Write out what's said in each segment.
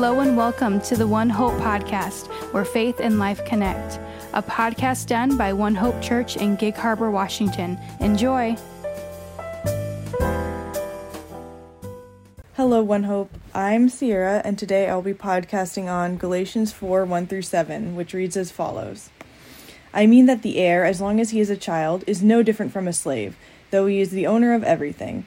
Hello and welcome to the One Hope podcast, where faith and life connect. A podcast done by One Hope Church in Gig Harbor, Washington. Enjoy. Hello, One Hope. I'm Sierra, and today I'll be podcasting on Galatians 4 1 through 7, which reads as follows I mean that the heir, as long as he is a child, is no different from a slave, though he is the owner of everything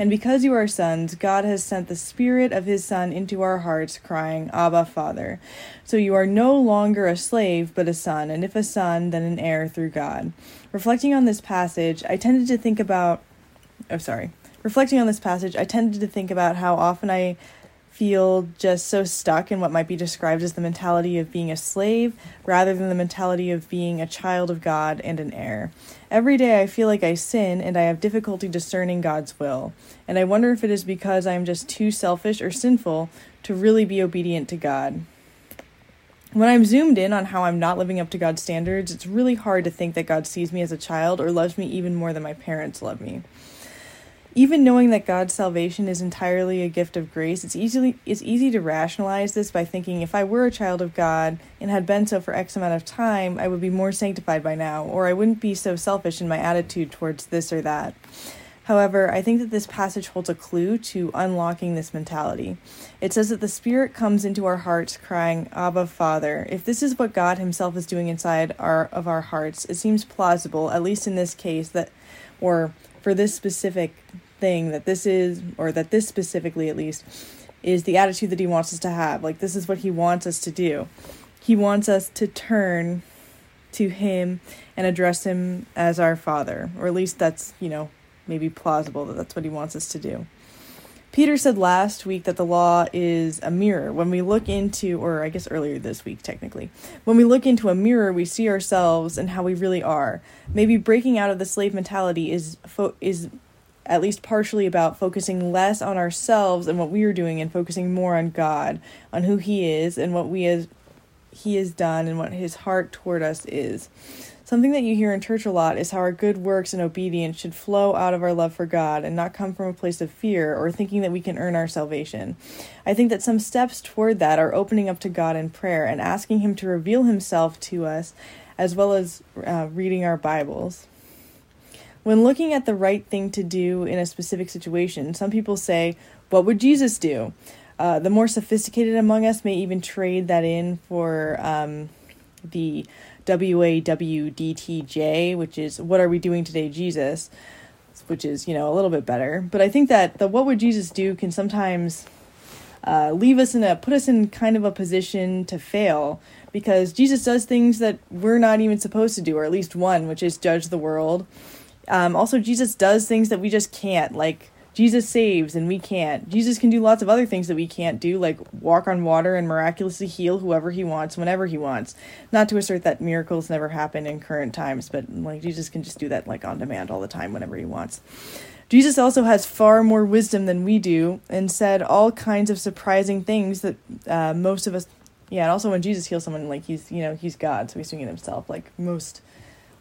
And because you are sons, God has sent the Spirit of His Son into our hearts, crying, Abba, Father. So you are no longer a slave, but a son, and if a son, then an heir through God. Reflecting on this passage, I tended to think about. Oh, sorry. Reflecting on this passage, I tended to think about how often I feel just so stuck in what might be described as the mentality of being a slave rather than the mentality of being a child of God and an heir. Every day I feel like I sin and I have difficulty discerning God's will, and I wonder if it is because I am just too selfish or sinful to really be obedient to God. When I'm zoomed in on how I'm not living up to God's standards, it's really hard to think that God sees me as a child or loves me even more than my parents love me. Even knowing that God's salvation is entirely a gift of grace, it's easily it's easy to rationalize this by thinking if I were a child of God and had been so for X amount of time, I would be more sanctified by now, or I wouldn't be so selfish in my attitude towards this or that. However, I think that this passage holds a clue to unlocking this mentality. It says that the Spirit comes into our hearts crying, Abba, Father. If this is what God Himself is doing inside our of our hearts, it seems plausible, at least in this case, that or for this specific thing that this is, or that this specifically at least, is the attitude that he wants us to have. Like, this is what he wants us to do. He wants us to turn to him and address him as our father, or at least that's, you know, maybe plausible that that's what he wants us to do. Peter said last week that the law is a mirror. When we look into, or I guess earlier this week technically, when we look into a mirror, we see ourselves and how we really are. Maybe breaking out of the slave mentality is fo- is at least partially about focusing less on ourselves and what we are doing and focusing more on God, on who He is and what we as He has done and what His heart toward us is. Something that you hear in church a lot is how our good works and obedience should flow out of our love for God and not come from a place of fear or thinking that we can earn our salvation. I think that some steps toward that are opening up to God in prayer and asking Him to reveal Himself to us, as well as uh, reading our Bibles. When looking at the right thing to do in a specific situation, some people say, What would Jesus do? Uh, the more sophisticated among us may even trade that in for um, the WAWDTJ, which is What Are We Doing Today, Jesus? Which is, you know, a little bit better. But I think that the What Would Jesus Do can sometimes uh, leave us in a, put us in kind of a position to fail because Jesus does things that we're not even supposed to do, or at least one, which is judge the world. Um, also, Jesus does things that we just can't, like Jesus saves and we can't. Jesus can do lots of other things that we can't do, like walk on water and miraculously heal whoever he wants whenever he wants. Not to assert that miracles never happen in current times, but like Jesus can just do that like on demand all the time whenever he wants. Jesus also has far more wisdom than we do and said all kinds of surprising things that uh, most of us yeah, and also when Jesus heals someone like he's, you know, he's God, so he's doing it himself. Like most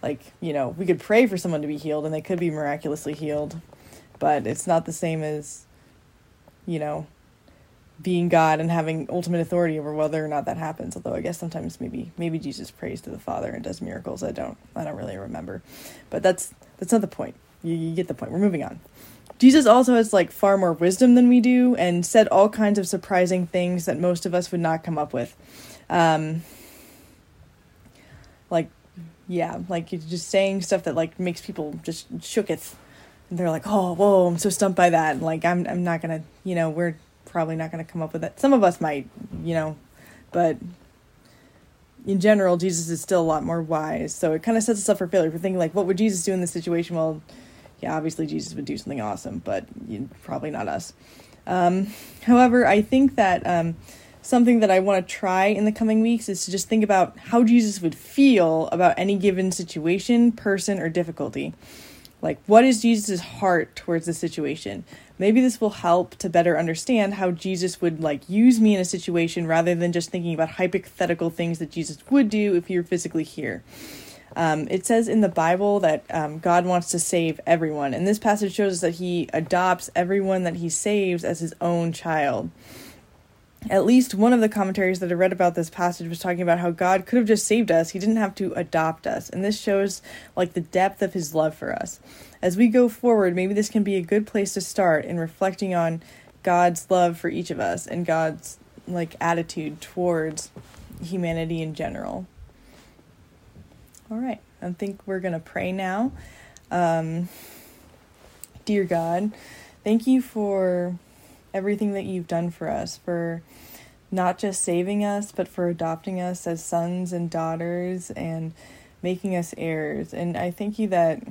like, you know, we could pray for someone to be healed and they could be miraculously healed but it's not the same as you know being God and having ultimate authority over whether or not that happens. Although I guess sometimes maybe maybe Jesus prays to the Father and does miracles. I don't I don't really remember, but that's that's not the point. You, you get the point. We're moving on. Jesus also has like far more wisdom than we do and said all kinds of surprising things that most of us would not come up with. Um, like yeah, like just saying stuff that like makes people just shooketh they're like, oh, whoa, I'm so stumped by that. Like, I'm, I'm not gonna, you know, we're probably not gonna come up with that. Some of us might, you know, but in general, Jesus is still a lot more wise. So it kind of sets us up for failure. We're thinking like, what would Jesus do in this situation? Well, yeah, obviously Jesus would do something awesome, but probably not us. Um, however, I think that um, something that I want to try in the coming weeks is to just think about how Jesus would feel about any given situation, person, or difficulty. Like, what is Jesus' heart towards the situation? Maybe this will help to better understand how Jesus would like use me in a situation rather than just thinking about hypothetical things that Jesus would do if he were physically here. Um, it says in the Bible that um, God wants to save everyone, and this passage shows us that He adopts everyone that He saves as His own child. At least one of the commentaries that I read about this passage was talking about how God could have just saved us. He didn't have to adopt us. And this shows like the depth of his love for us. As we go forward, maybe this can be a good place to start in reflecting on God's love for each of us and God's like attitude towards humanity in general. All right, I think we're going to pray now. Um, dear God, thank you for everything that you've done for us, for not just saving us, but for adopting us as sons and daughters and making us heirs. And I thank you that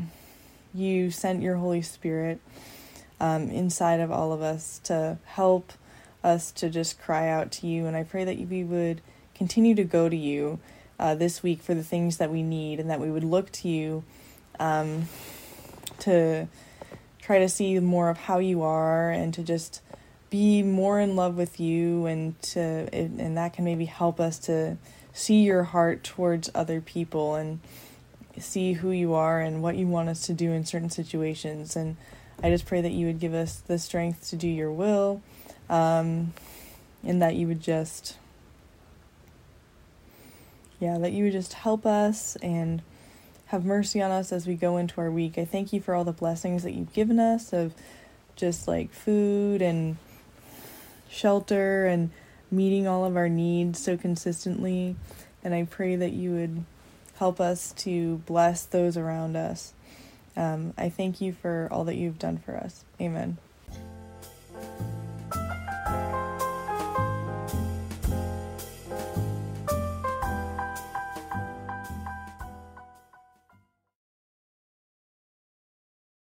you sent your Holy Spirit um, inside of all of us to help us to just cry out to you. And I pray that we would continue to go to you uh, this week for the things that we need and that we would look to you um, to try to see more of how you are and to just be more in love with you and to and that can maybe help us to see your heart towards other people and see who you are and what you want us to do in certain situations and i just pray that you would give us the strength to do your will um, and that you would just yeah, that you would just help us and have mercy on us as we go into our week. I thank you for all the blessings that you've given us of just like food and shelter and meeting all of our needs so consistently. And I pray that you would help us to bless those around us. Um, I thank you for all that you've done for us. Amen.